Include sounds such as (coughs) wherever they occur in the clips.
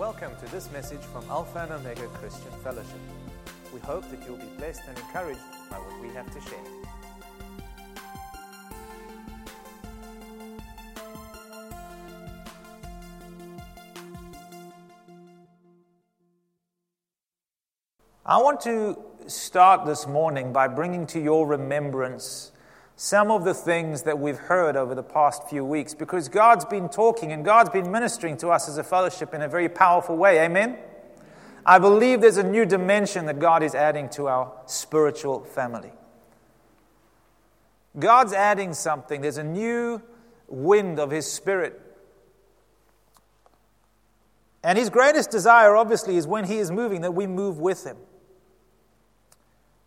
Welcome to this message from Alpha and Omega Christian Fellowship. We hope that you'll be blessed and encouraged by what we have to share. I want to start this morning by bringing to your remembrance some of the things that we've heard over the past few weeks because God's been talking and God's been ministering to us as a fellowship in a very powerful way. Amen? I believe there's a new dimension that God is adding to our spiritual family. God's adding something, there's a new wind of His Spirit. And His greatest desire, obviously, is when He is moving, that we move with Him.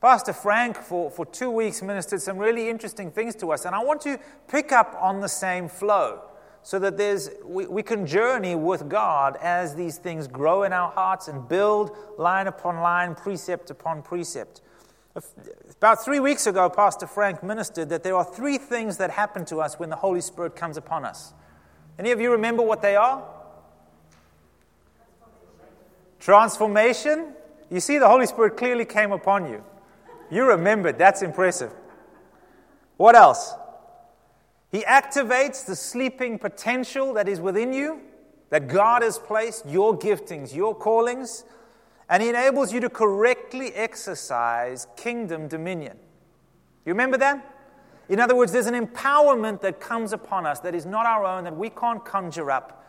Pastor Frank, for, for two weeks, ministered some really interesting things to us, and I want to pick up on the same flow so that there's, we, we can journey with God as these things grow in our hearts and build line upon line, precept upon precept. About three weeks ago, Pastor Frank ministered that there are three things that happen to us when the Holy Spirit comes upon us. Any of you remember what they are? Transformation. You see, the Holy Spirit clearly came upon you. You remembered. That's impressive. What else? He activates the sleeping potential that is within you, that God has placed, your giftings, your callings, and He enables you to correctly exercise kingdom dominion. You remember that? In other words, there's an empowerment that comes upon us that is not our own, that we can't conjure up,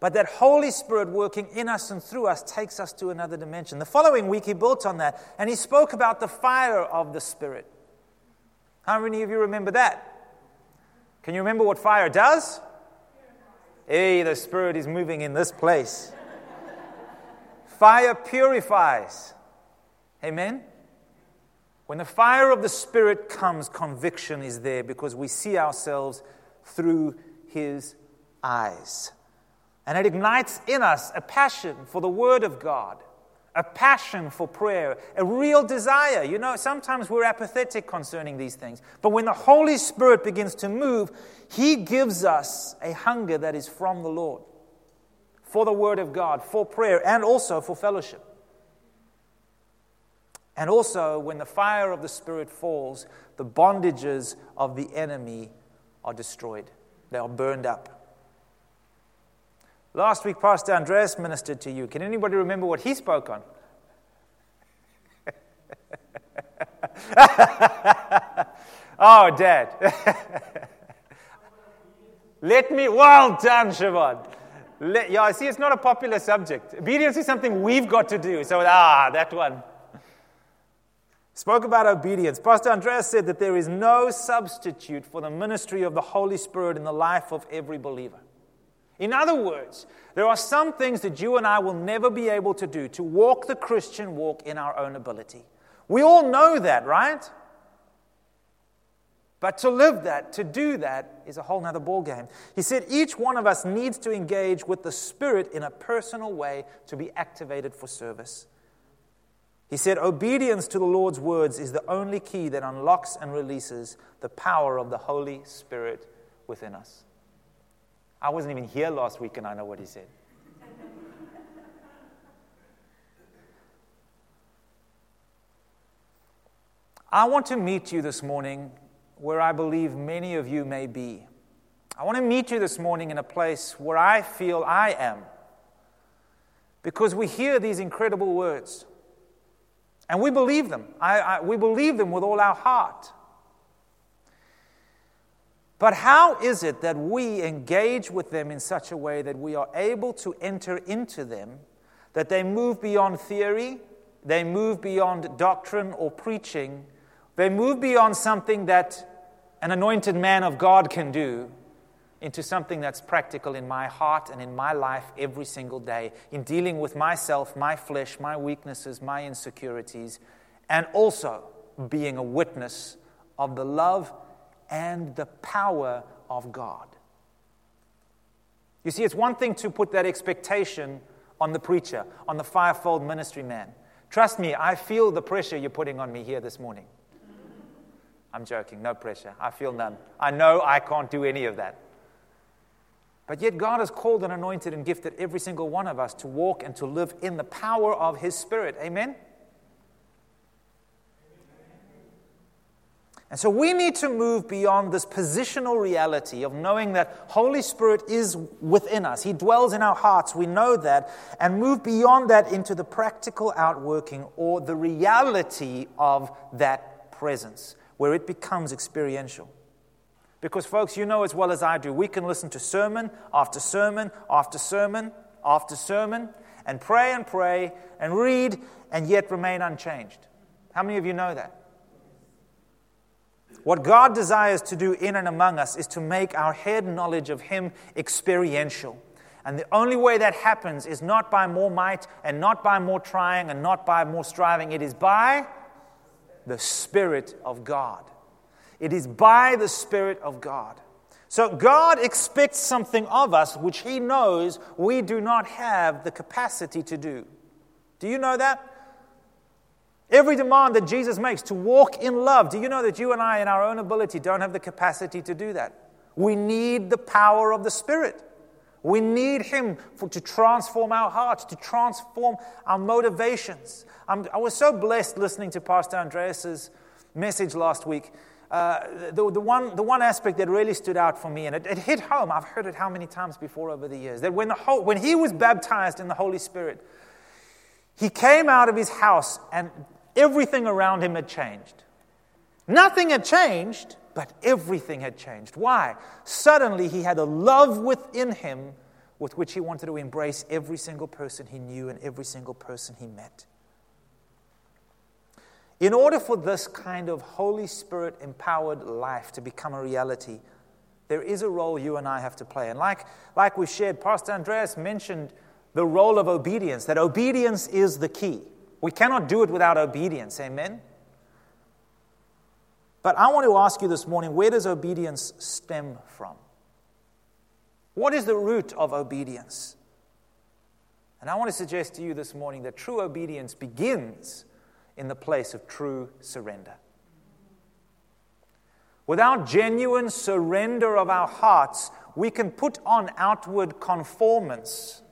but that Holy Spirit working in us and through us takes us to another dimension. The following week, he built on that and he spoke about the fire of the Spirit. How many of you remember that? Can you remember what fire does? Hey, the Spirit is moving in this place. fire purifies. Amen? When the fire of the Spirit comes, conviction is there because we see ourselves through His eyes. And it ignites in us a passion for the Word of God, a passion for prayer, a real desire. You know, sometimes we're apathetic concerning these things. But when the Holy Spirit begins to move, He gives us a hunger that is from the Lord for the Word of God, for prayer, and also for fellowship. And also, when the fire of the Spirit falls, the bondages of the enemy are destroyed, they are burned up. Last week, Pastor Andreas ministered to you. Can anybody remember what he spoke on? (laughs) oh, Dad. (laughs) Let me, well done, Siobhan. Let, yeah, I see it's not a popular subject. Obedience is something we've got to do. So, ah, that one. Spoke about obedience. Pastor Andreas said that there is no substitute for the ministry of the Holy Spirit in the life of every believer. In other words, there are some things that you and I will never be able to do to walk the Christian walk in our own ability. We all know that, right? But to live that, to do that, is a whole nother ballgame. He said each one of us needs to engage with the Spirit in a personal way to be activated for service. He said obedience to the Lord's words is the only key that unlocks and releases the power of the Holy Spirit within us. I wasn't even here last week and I know what he said. I want to meet you this morning where I believe many of you may be. I want to meet you this morning in a place where I feel I am. Because we hear these incredible words and we believe them. I, I, we believe them with all our heart. But how is it that we engage with them in such a way that we are able to enter into them, that they move beyond theory, they move beyond doctrine or preaching, they move beyond something that an anointed man of God can do into something that's practical in my heart and in my life every single day, in dealing with myself, my flesh, my weaknesses, my insecurities, and also being a witness of the love and the power of God. You see, it's one thing to put that expectation on the preacher, on the fivefold ministry man. Trust me, I feel the pressure you're putting on me here this morning. I'm joking, no pressure. I feel none. I know I can't do any of that. But yet, God has called and anointed and gifted every single one of us to walk and to live in the power of His Spirit. Amen? And so we need to move beyond this positional reality of knowing that Holy Spirit is within us. He dwells in our hearts. We know that. And move beyond that into the practical outworking or the reality of that presence, where it becomes experiential. Because, folks, you know as well as I do, we can listen to sermon after sermon after sermon after sermon and pray and pray and read and yet remain unchanged. How many of you know that? What God desires to do in and among us is to make our head knowledge of Him experiential. And the only way that happens is not by more might and not by more trying and not by more striving. It is by the Spirit of God. It is by the Spirit of God. So God expects something of us which He knows we do not have the capacity to do. Do you know that? Every demand that Jesus makes to walk in love, do you know that you and I, in our own ability, don't have the capacity to do that? We need the power of the Spirit. We need Him for, to transform our hearts, to transform our motivations. I'm, i was so blessed listening to Pastor Andreas's message last week. Uh, the, the, one, the one aspect that really stood out for me, and it, it, hit home, I've heard it how many times before over the years, that when, the whole, when he was baptized in the Holy Spirit, he came out of his house and everything around him had changed. Nothing had changed, but everything had changed. Why? Suddenly he had a love within him with which he wanted to embrace every single person he knew and every single person he met. In order for this kind of Holy Spirit empowered life to become a reality, there is a role you and I have to play. And like, like we shared, Pastor Andreas mentioned the role of obedience, that obedience is the key. We cannot do it without obedience. Amen? But I want to ask you this morning where does obedience stem from? What is the root of obedience? And I want to suggest to you this morning that true obedience begins in the place of true surrender. Without genuine surrender of our hearts, we can put on outward conformance.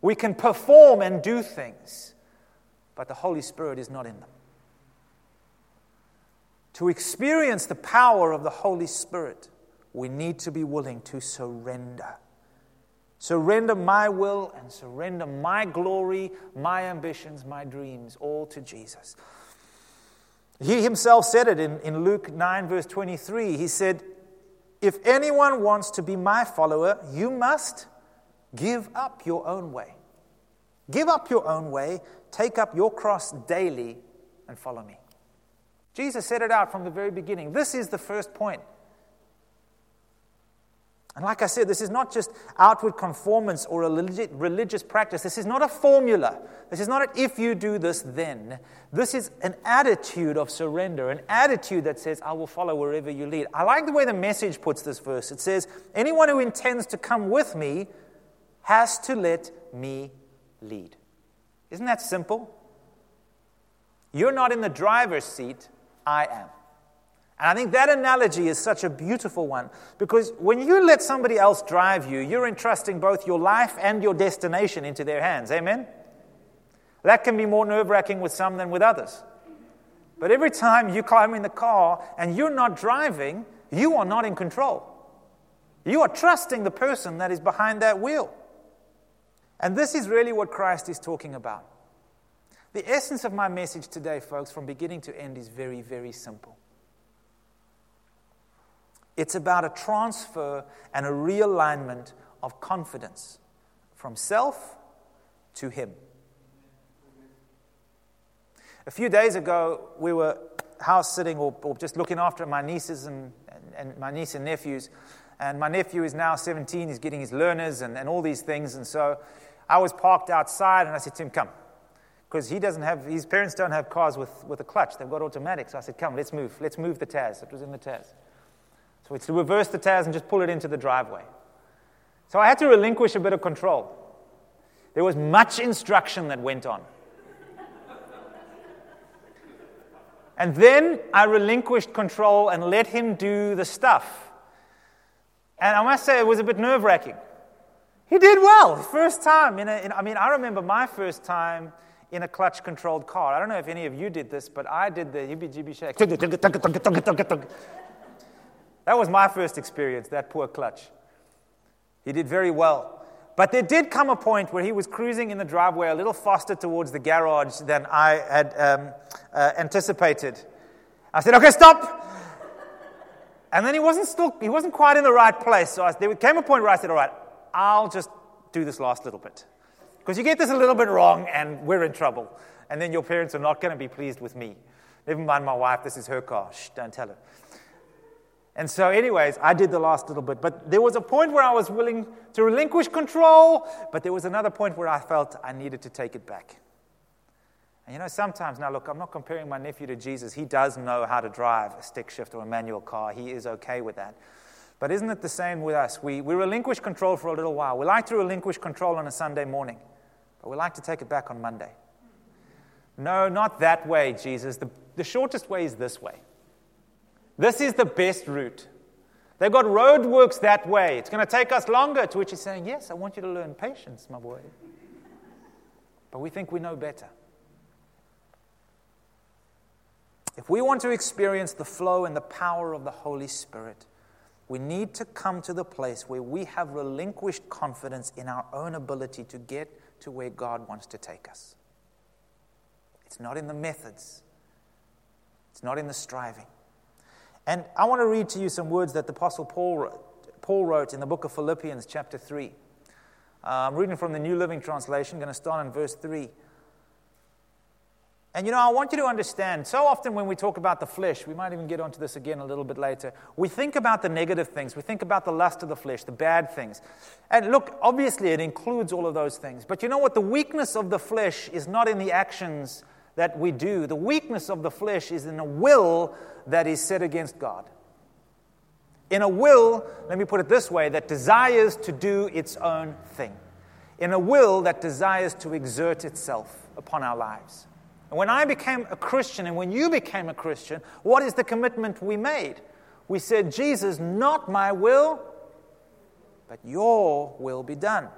We can perform and do things but the Holy Spirit is not in them. To experience the power of the Holy Spirit, we need to be willing to surrender. Surrender my will and surrender my glory, my ambitions, my dreams, all to Jesus. He himself said it in, in Luke 9, verse 23. He said, If anyone wants to be my follower, you must give up your own way. Give up your own way, Take up your cross daily and follow me. Jesus set it out from the very beginning. This is the first point. And like I said, this is not just outward conformance or a religious practice. This is not a formula. This is not if you do this, then. This is an attitude of surrender, an attitude that says, I will follow wherever you lead. I like the way the message puts this verse. It says, Anyone who intends to come with me has to let me lead. Isn't that simple? You're not in the driver's seat, I am. And I think that analogy is such a beautiful one because when you let somebody else drive you, you're entrusting both your life and your destination into their hands. Amen? That can be more nerve wracking with some than with others. But every time you climb in the car and you're not driving, you are not in control. You are trusting the person that is behind that wheel. And this is really what Christ is talking about. The essence of my message today, folks, from beginning to end, is very, very simple. It's about a transfer and a realignment of confidence from self to Him. A few days ago, we were house sitting or, or just looking after my nieces and, and, and, my niece and nephews. And my nephew is now 17, he's getting his learners and, and all these things. And so I was parked outside and I said to him, Come. Because he doesn't have, his parents don't have cars with, with a clutch, they've got automatics. So I said, Come, let's move. Let's move the Tazz. It was in the Tazz. So it's to reverse the Tazz and just pull it into the driveway. So I had to relinquish a bit of control. There was much instruction that went on. And then I relinquished control and let him do the stuff. And I must say, it was a bit nerve wracking He did well. First time in a, in, I mean, I remember my first time in a clutch controlled car. I don't know if any of you did this, but I did the jibby shake. That was my first experience, that poor clutch. He did very well. But there did come a point where he was cruising in the driveway a little faster towards the garage than I had um, uh, anticipated. I said, okay, stop. And then he wasn't still, he wasn't quite in the right place. So I, there came a point where I said, all right, I'll just do this last little bit. Because you get this a little bit wrong and we're in trouble. And then your parents are not going to be pleased with me. Never mind my wife, this is her car. Shh, don't tell her. And so, anyways, I did the last little bit. But there was a point where I was willing to relinquish control, but there was another point where I felt I needed to take it back. And you know, sometimes, now look, I'm not comparing my nephew to Jesus. He does know how to drive a stick shift or a manual car, he is okay with that. But isn't it the same with us? We, we relinquish control for a little while. We like to relinquish control on a Sunday morning, but we like to take it back on Monday. No, not that way, Jesus. The, the shortest way is this way. This is the best route. They've got roadworks that way. It's going to take us longer. To which he's saying, Yes, I want you to learn patience, my boy. But we think we know better. If we want to experience the flow and the power of the Holy Spirit, we need to come to the place where we have relinquished confidence in our own ability to get to where God wants to take us. It's not in the methods, it's not in the striving. And I want to read to you some words that the Apostle Paul wrote, Paul wrote in the book of Philippians, chapter 3. Uh, I'm reading from the New Living Translation, I'm going to start in verse 3. And you know, I want you to understand so often when we talk about the flesh, we might even get onto this again a little bit later. We think about the negative things, we think about the lust of the flesh, the bad things. And look, obviously it includes all of those things. But you know what? The weakness of the flesh is not in the actions that we do, the weakness of the flesh is in a will that is set against God. In a will, let me put it this way, that desires to do its own thing. In a will that desires to exert itself upon our lives. And when I became a Christian and when you became a Christian, what is the commitment we made? We said, Jesus, not my will, but your will be done.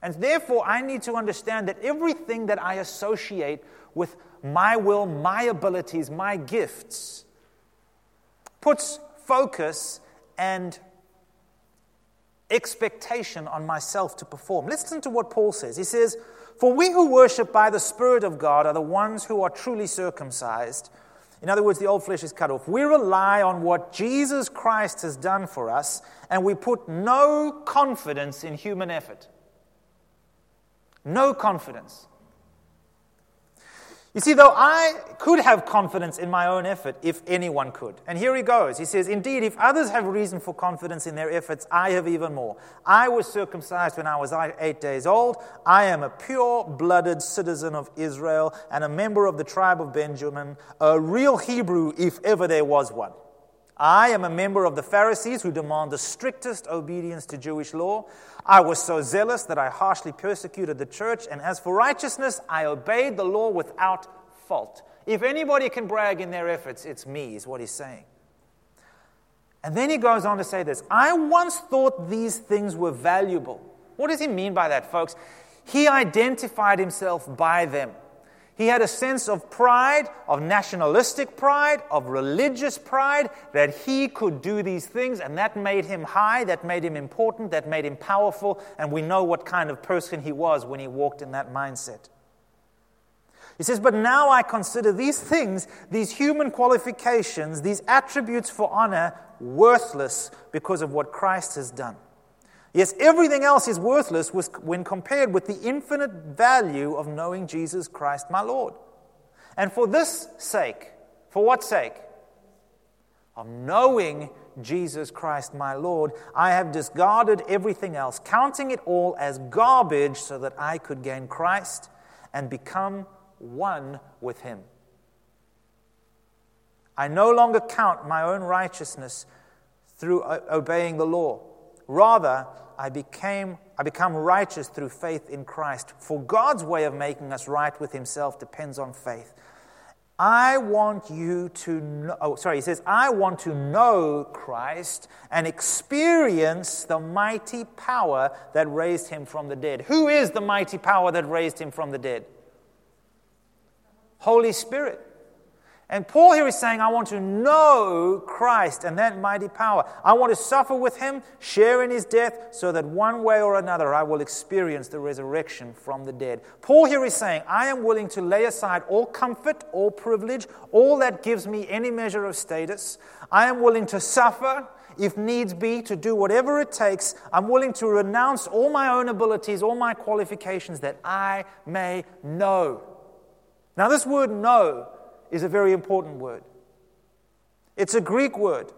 And therefore, I need to understand that everything that I associate with my will, my abilities, my gifts, puts focus and expectation on myself to perform. Listen to what Paul says. He says, For we who worship by the Spirit of God are the ones who are truly circumcised. In other words, the old flesh is cut off. We rely on what Jesus Christ has done for us, and we put no confidence in human effort. No confidence. You see, though I could have confidence in my own effort if anyone could. And here he goes. He says, Indeed, if others have reason for confidence in their efforts, I have even more. I was circumcised when I was eight days old. I am a pure blooded citizen of Israel and a member of the tribe of Benjamin, a real Hebrew if ever there was one. I am a member of the Pharisees who demand the strictest obedience to Jewish law. I was so zealous that I harshly persecuted the church, and as for righteousness, I obeyed the law without fault. If anybody can brag in their efforts, it's me, is what he's saying. And then he goes on to say this I once thought these things were valuable. What does he mean by that, folks? He identified himself by them. He had a sense of pride, of nationalistic pride, of religious pride, that he could do these things, and that made him high, that made him important, that made him powerful, and we know what kind of person he was when he walked in that mindset. He says, But now I consider these things, these human qualifications, these attributes for honor, worthless because of what Christ has done. Yes, everything else is worthless when compared with the infinite value of knowing Jesus Christ, my Lord. And for this sake, for what sake? Of knowing Jesus Christ, my Lord, I have discarded everything else, counting it all as garbage so that I could gain Christ and become one with Him. I no longer count my own righteousness through uh, obeying the law. Rather, I became I become righteous through faith in Christ. For God's way of making us right with himself depends on faith. I want you to know, oh, sorry, he says, I want to know Christ and experience the mighty power that raised him from the dead. Who is the mighty power that raised him from the dead? Holy Spirit. And Paul here is saying, I want to know Christ and that mighty power. I want to suffer with him, share in his death, so that one way or another I will experience the resurrection from the dead. Paul here is saying, I am willing to lay aside all comfort, all privilege, all that gives me any measure of status. I am willing to suffer, if needs be, to do whatever it takes. I'm willing to renounce all my own abilities, all my qualifications, that I may know. Now, this word know is a very important word. It's a Greek word,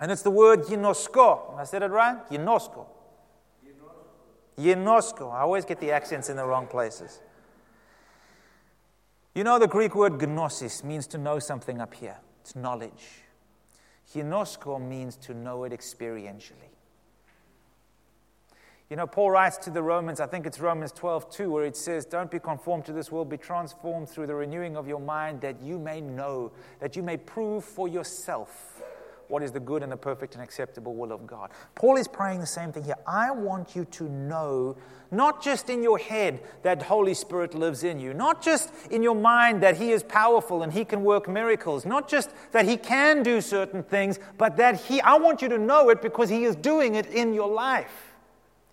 and it's the word ginosko. I said it right? Ginosko. Ginosko. I always get the accents in the wrong places. You know, the Greek word gnosis means to know something up here, it's knowledge. Ginosko means to know it experientially. You know, Paul writes to the Romans, I think it's Romans 12, 2, where it says, Don't be conformed to this world, be transformed through the renewing of your mind, that you may know, that you may prove for yourself what is the good and the perfect and acceptable will of God. Paul is praying the same thing here. I want you to know, not just in your head that Holy Spirit lives in you, not just in your mind that He is powerful and He can work miracles, not just that He can do certain things, but that He, I want you to know it because He is doing it in your life.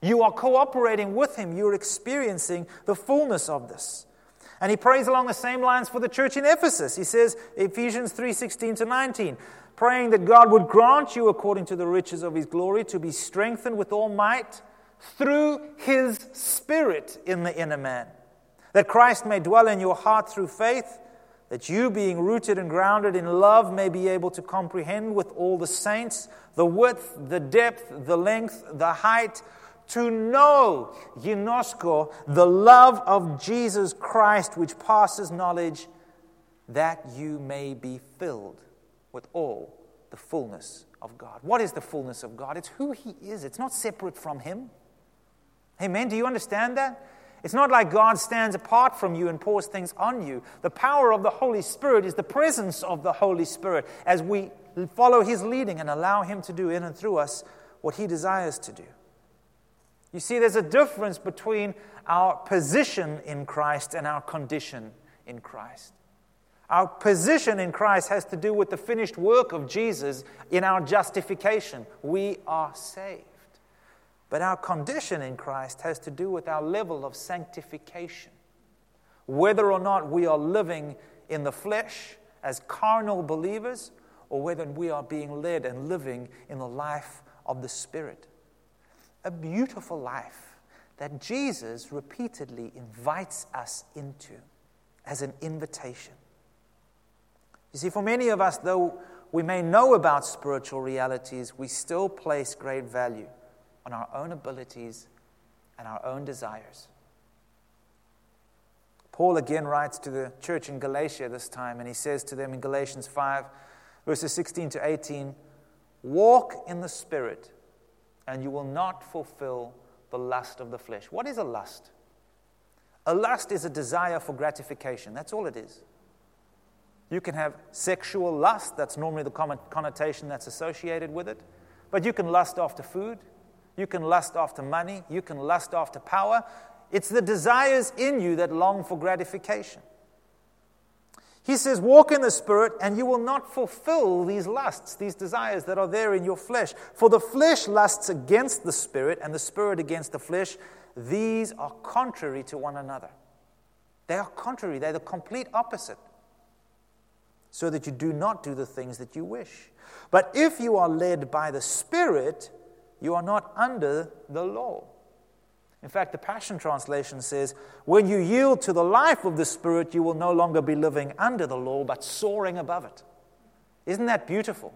You are cooperating with him. You're experiencing the fullness of this. And he prays along the same lines for the church in Ephesus. He says, Ephesians 3 16 to 19, praying that God would grant you, according to the riches of his glory, to be strengthened with all might through his Spirit in the inner man, that Christ may dwell in your heart through faith, that you, being rooted and grounded in love, may be able to comprehend with all the saints the width, the depth, the length, the height to know, ginosko, the love of Jesus Christ, which passes knowledge, that you may be filled with all the fullness of God. What is the fullness of God? It's who He is, it's not separate from Him. Amen. Do you understand that? It's not like God stands apart from you and pours things on you. The power of the Holy Spirit is the presence of the Holy Spirit as we follow His leading and allow Him to do in and through us what He desires to do. You see, there's a difference between our position in Christ and our condition in Christ. Our position in Christ has to do with the finished work of Jesus in our justification. We are saved. But our condition in Christ has to do with our level of sanctification. Whether or not we are living in the flesh as carnal believers, or whether we are being led and living in the life of the Spirit a beautiful life that Jesus repeatedly invites us into as an invitation. You see, for many of us, though we may know about spiritual realities, we still place great value on our own abilities and our own desires. Paul again writes to the church in Galatia this time, and he says to them in Galatians 5, verses 16 to 18 Walk in the Spirit and you will not fulfill the lust of the flesh. What is a lust? A lust is a desire for gratification. That's all it is. You can have sexual lust, that's normally the connotation that's associated with it. But you can lust after food, you can lust after money, you can lust after power. It's the desires in you that long for gratification. He says, Walk in the Spirit, and you will not fulfill these lusts, these desires that are there in your flesh. For the flesh lusts against the Spirit, and the Spirit against the flesh. These are contrary to one another. They are contrary, they're the complete opposite. So that you do not do the things that you wish. But if you are led by the Spirit, you are not under the law. In fact, the Passion Translation says, When you yield to the life of the Spirit, you will no longer be living under the law, but soaring above it. Isn't that beautiful?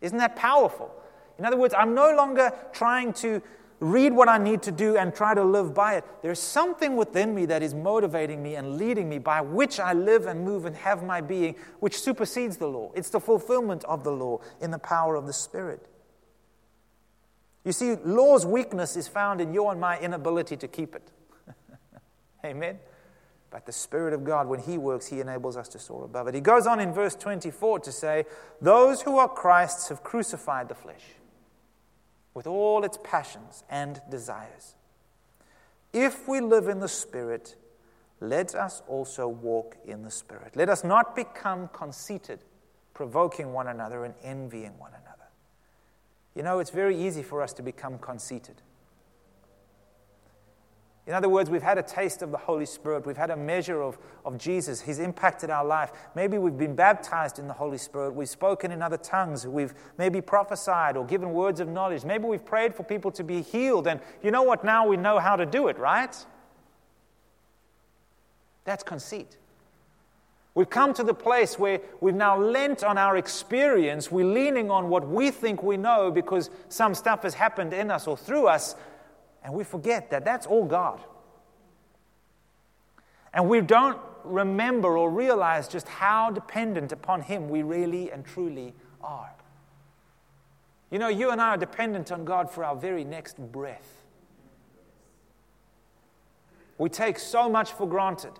Isn't that powerful? In other words, I'm no longer trying to read what I need to do and try to live by it. There's something within me that is motivating me and leading me by which I live and move and have my being, which supersedes the law. It's the fulfillment of the law in the power of the Spirit. You see, law's weakness is found in your and my inability to keep it. (laughs) Amen? But the Spirit of God, when He works, He enables us to soar above it. He goes on in verse 24 to say, Those who are Christ's have crucified the flesh with all its passions and desires. If we live in the Spirit, let us also walk in the Spirit. Let us not become conceited, provoking one another and envying one another. You know, it's very easy for us to become conceited. In other words, we've had a taste of the Holy Spirit. We've had a measure of, of Jesus. He's impacted our life. Maybe we've been baptized in the Holy Spirit. We've spoken in other tongues. We've maybe prophesied or given words of knowledge. Maybe we've prayed for people to be healed. And you know what? Now we know how to do it, right? That's conceit. We've come to the place where we've now lent on our experience. We're leaning on what we think we know because some stuff has happened in us or through us, and we forget that that's all God. And we don't remember or realize just how dependent upon Him we really and truly are. You know, you and I are dependent on God for our very next breath. We take so much for granted,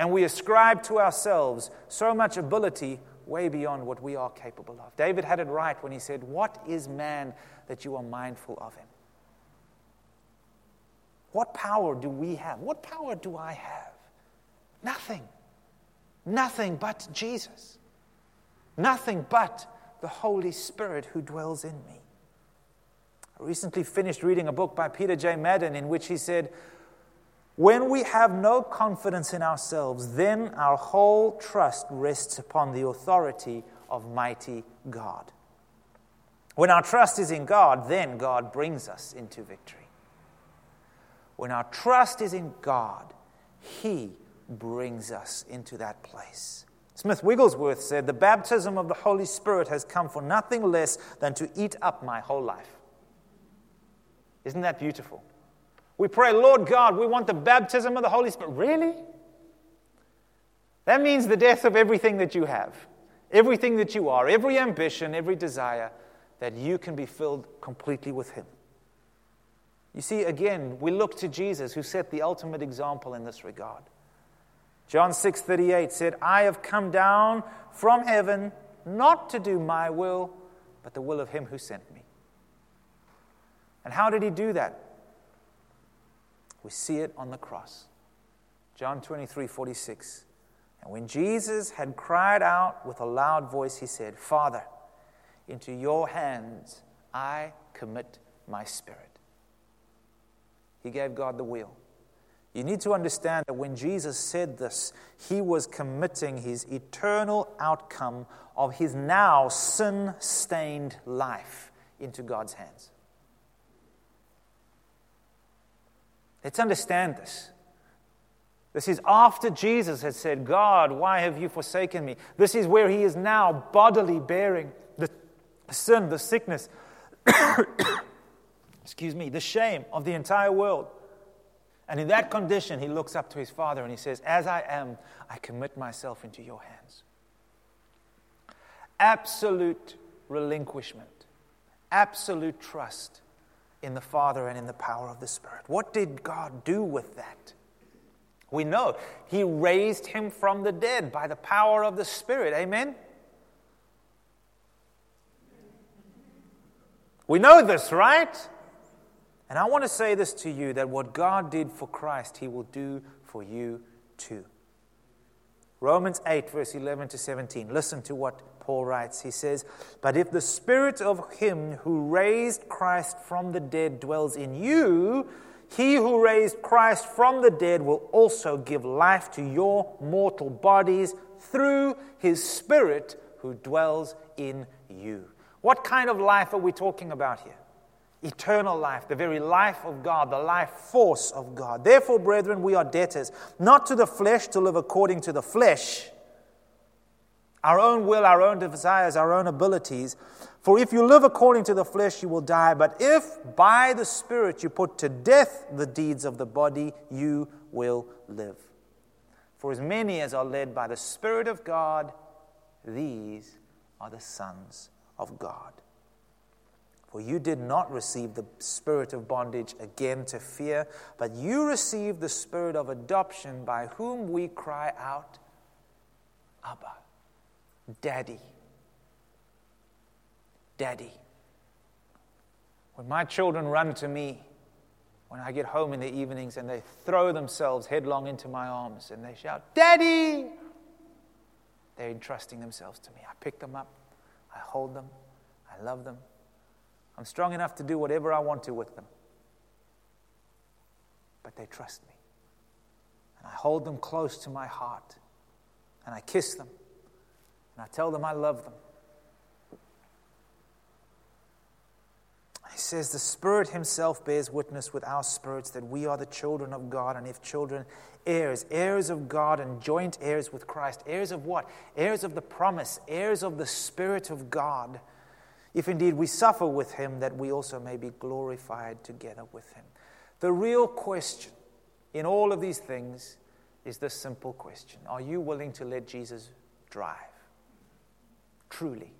and we ascribe to ourselves so much ability way beyond what we are capable of. David had it right when he said, What is man that you are mindful of him? What power do we have? What power do I have? Nothing. Nothing but Jesus. Nothing but the Holy Spirit who dwells in me. I recently finished reading a book by Peter J. Madden in which he said, When we have no confidence in ourselves, then our whole trust rests upon the authority of mighty God. When our trust is in God, then God brings us into victory. When our trust is in God, He brings us into that place. Smith Wigglesworth said, The baptism of the Holy Spirit has come for nothing less than to eat up my whole life. Isn't that beautiful? We pray, Lord God, we want the baptism of the Holy Spirit. Really? That means the death of everything that you have, everything that you are, every ambition, every desire, that you can be filled completely with Him. You see, again, we look to Jesus who set the ultimate example in this regard. John 6:38 said, "I have come down from heaven not to do my will, but the will of him who sent me." And how did he do that? We see it on the cross. John 23:46. And when Jesus had cried out with a loud voice, he said, "Father, into your hands I commit my spirit." He gave God the wheel. You need to understand that when Jesus said this, he was committing his eternal outcome of his now sin stained life into God's hands. Let's understand this. This is after Jesus had said, God, why have you forsaken me? This is where he is now bodily bearing the sin, the sickness, (coughs) excuse me, the shame of the entire world. And in that condition, he looks up to his father and he says, As I am, I commit myself into your hands. Absolute relinquishment, absolute trust in the Father and in the power of the Spirit. What did God do with that? We know He raised him from the dead by the power of the Spirit. Amen? We know this, right? And I want to say this to you that what God did for Christ, He will do for you too. Romans 8, verse 11 to 17. Listen to what Paul writes. He says, But if the spirit of Him who raised Christ from the dead dwells in you, he who raised Christ from the dead will also give life to your mortal bodies through his Spirit who dwells in you. What kind of life are we talking about here? Eternal life, the very life of God, the life force of God. Therefore, brethren, we are debtors, not to the flesh to live according to the flesh, our own will, our own desires, our own abilities. For if you live according to the flesh, you will die. But if by the Spirit you put to death the deeds of the body, you will live. For as many as are led by the Spirit of God, these are the sons of God. For you did not receive the spirit of bondage again to fear, but you received the spirit of adoption by whom we cry out, Abba, Daddy. Daddy. When my children run to me, when I get home in the evenings and they throw themselves headlong into my arms and they shout, Daddy! They're entrusting themselves to me. I pick them up, I hold them, I love them. I'm strong enough to do whatever I want to with them. But they trust me. And I hold them close to my heart. And I kiss them. And I tell them I love them. He says, The Spirit Himself bears witness with our spirits that we are the children of God, and if children, heirs, heirs of God, and joint heirs with Christ. Heirs of what? Heirs of the promise, heirs of the Spirit of God. If indeed we suffer with Him, that we also may be glorified together with Him. The real question in all of these things is this simple question Are you willing to let Jesus drive? Truly.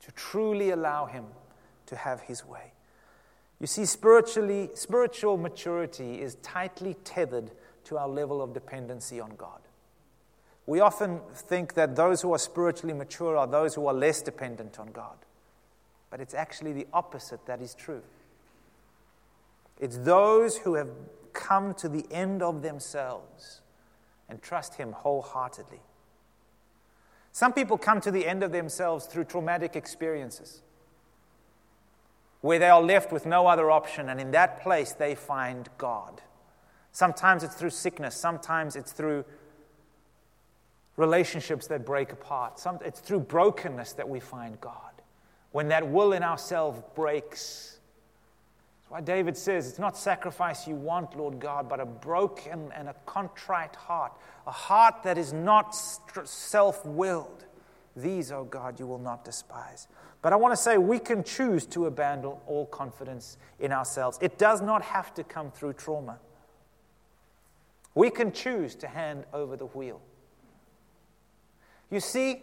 To truly allow Him to have his way. You see, spiritually, spiritual maturity is tightly tethered to our level of dependency on God. We often think that those who are spiritually mature are those who are less dependent on God. But it's actually the opposite that is true. It's those who have come to the end of themselves and trust Him wholeheartedly. Some people come to the end of themselves through traumatic experiences where they are left with no other option, and in that place they find God. Sometimes it's through sickness, sometimes it's through relationships that break apart, Some, it's through brokenness that we find God. When that will in ourselves breaks. That's why David says, It's not sacrifice you want, Lord God, but a broken and a contrite heart, a heart that is not self willed. These, O oh God, you will not despise. But I want to say we can choose to abandon all confidence in ourselves. It does not have to come through trauma. We can choose to hand over the wheel. You see,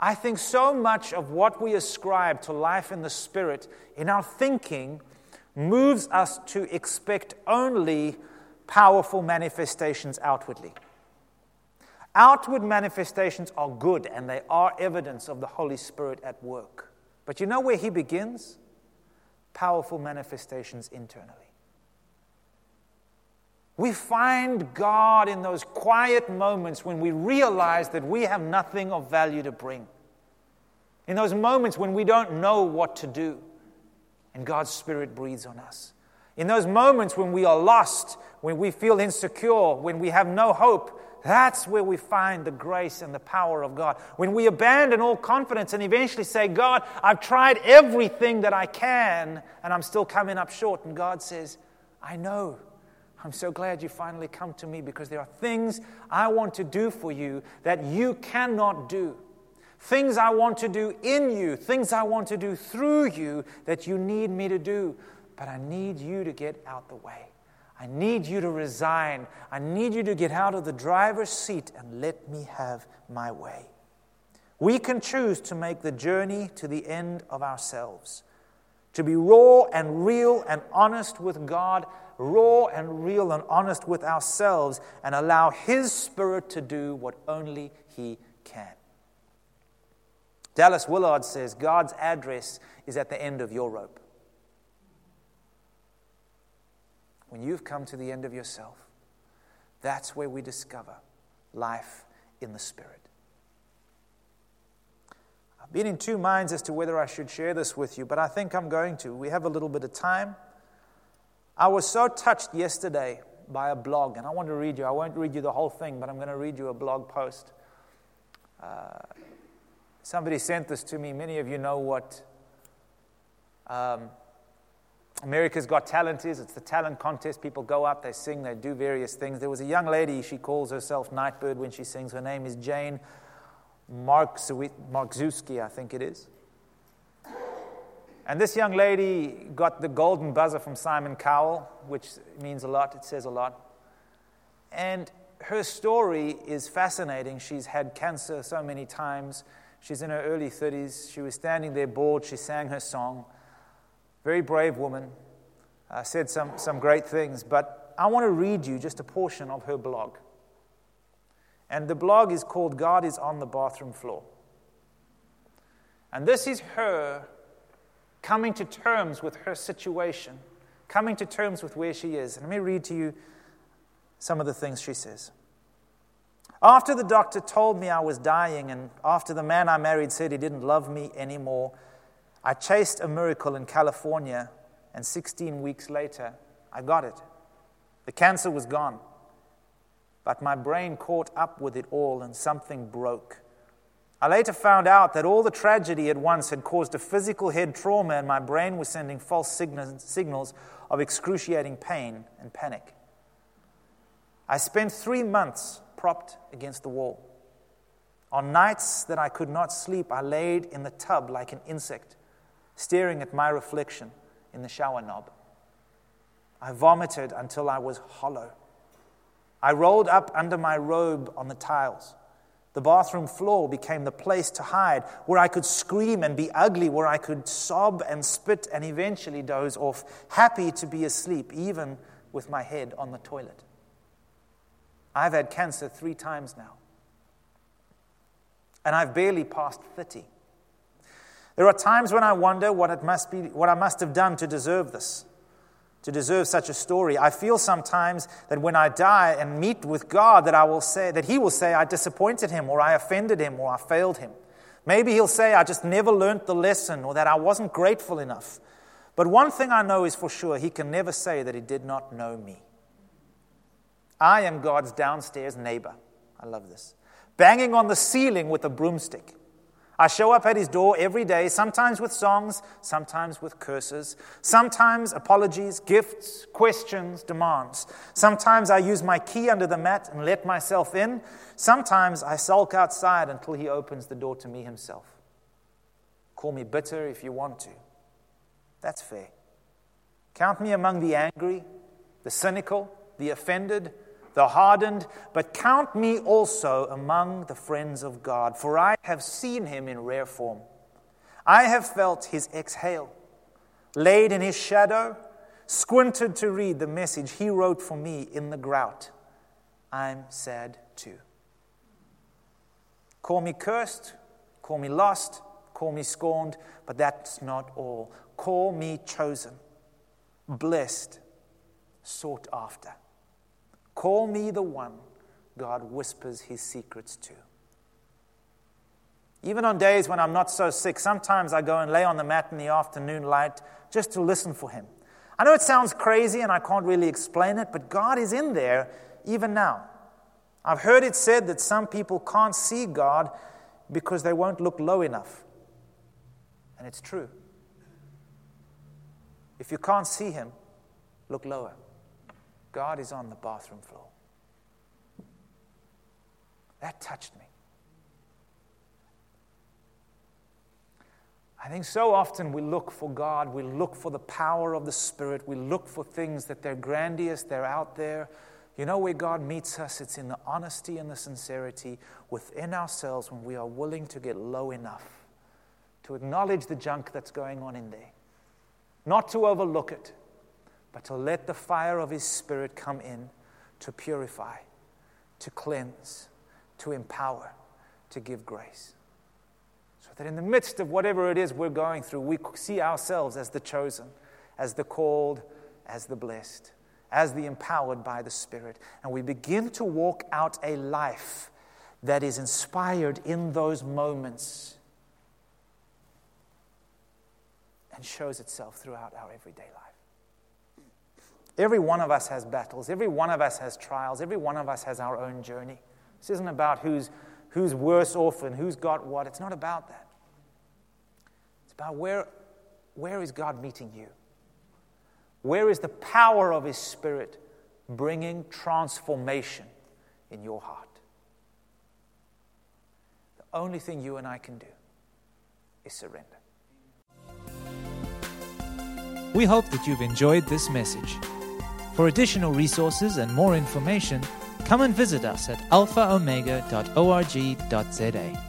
I think so much of what we ascribe to life in the Spirit in our thinking moves us to expect only powerful manifestations outwardly. Outward manifestations are good and they are evidence of the Holy Spirit at work. But you know where he begins? Powerful manifestations internally. We find God in those quiet moments when we realize that we have nothing of value to bring. In those moments when we don't know what to do, and God's Spirit breathes on us. In those moments when we are lost, when we feel insecure, when we have no hope, that's where we find the grace and the power of God. When we abandon all confidence and eventually say, God, I've tried everything that I can and I'm still coming up short. And God says, I know. I'm so glad you finally come to me because there are things I want to do for you that you cannot do. Things I want to do in you, things I want to do through you that you need me to do. But I need you to get out the way. I need you to resign. I need you to get out of the driver's seat and let me have my way. We can choose to make the journey to the end of ourselves, to be raw and real and honest with God, raw and real and honest with ourselves, and allow His Spirit to do what only He can. Dallas Willard says God's address is at the end of your rope. when you've come to the end of yourself, that's where we discover life in the Spirit. I've been in two minds as to whether I should share this with you, but I think I'm going to. We have a little bit of time. I was so touched yesterday by a blog, and I want to read you. I won't read you the whole thing, but I'm going to read you a blog post. Uh, somebody sent this to me. Many of you know what um, America's Got Talent is. It's the talent contest. People go up, they sing, they do various things. There was a young lady, she calls herself Nightbird when she sings. Her name is Jane Marczewski, I think it is. And this young lady got the golden buzzer from Simon Cowell, which means a lot, it says a lot. And her story is fascinating. She's had cancer so many times. She's in her early 30s. She was standing there bored. She sang her song. Very brave woman. Uh, said some, some great things. But I want to read you just a portion of her blog. And the blog is called God is on the Bathroom Floor. And this is her coming to terms with her situation, coming to terms with where she is. And let me read to you some of the things she says. After the doctor told me I was dying, and after the man I married said he didn't love me anymore, I chased a miracle in California, and 16 weeks later, I got it. The cancer was gone. But my brain caught up with it all, and something broke. I later found out that all the tragedy at once had caused a physical head trauma, and my brain was sending false signals of excruciating pain and panic. I spent three months propped against the wall. On nights that I could not sleep, I laid in the tub like an insect, staring at my reflection in the shower knob. I vomited until I was hollow. I rolled up under my robe on the tiles. The bathroom floor became the place to hide, where I could scream and be ugly, where I could sob and spit and eventually doze off, happy to be asleep, even with my head on the toilet. I've had cancer three times now. And I've barely passed 30. There are times when I wonder what, it must be, what I must have done to deserve this, to deserve such a story. I feel sometimes that when I die and meet with God, that I will say that He will say I disappointed Him, or I offended Him, or I failed Him. Maybe He'll say I just never learned the lesson, or that I wasn't grateful enough. But one thing I know is for sure He can never say that He did not know me. I am God's downstairs neighbor. I love this. Banging on the ceiling with a broomstick. I show up at his door every day, sometimes with songs, sometimes with curses, sometimes apologies, gifts, questions, demands. Sometimes I use my key under the mat and let myself in. Sometimes I sulk outside until he opens the door to me himself. Call me bitter if you want to. That's fair. Count me among the angry, the cynical, the offended, the hardened, but count me also among the friends of God, for I have seen him in rare form. I have felt his exhale, laid in his shadow, squinted to read the message he wrote for me in the grout. I'm sad too. Call me cursed, call me lost, call me scorned, but that's not all. Call me chosen, blessed, sought after. Call me the one God whispers his secrets to. Even on days when I'm not so sick, sometimes I go and lay on the mat in the afternoon light just to listen for him. I know it sounds crazy and I can't really explain it, but God is in there even now. I've heard it said that some people can't see God because they won't look low enough. And it's true. If you can't see Him, look lower. God is on the bathroom floor. That touched me. I think so often we look for God, we look for the power of the Spirit, we look for things that they're grandiose, they're out there. You know where God meets us? It's in the honesty and the sincerity within ourselves when we are willing to get low enough to acknowledge the junk that's going on in there, not to overlook it, but to let the fire of His Spirit come in to purify, to cleanse, to empower, to give grace. So that in the midst of whatever it is we're going through, we see ourselves as the chosen, as the called, as the blessed, as the empowered by the Spirit. And we begin to walk out a life that is inspired in those moments and shows itself throughout our everyday life. Every one of us has battles. Every one of us has trials. Every one of us has our own journey. This isn't about who's, who's worse off and who's got what. It's not about that. It's about where, where is God meeting you? Where is the power of His Spirit bringing transformation in your heart? The only thing you and I can do is surrender. We hope that you've enjoyed this message. For additional resources and more information, come and visit us at alphaomega.org.za.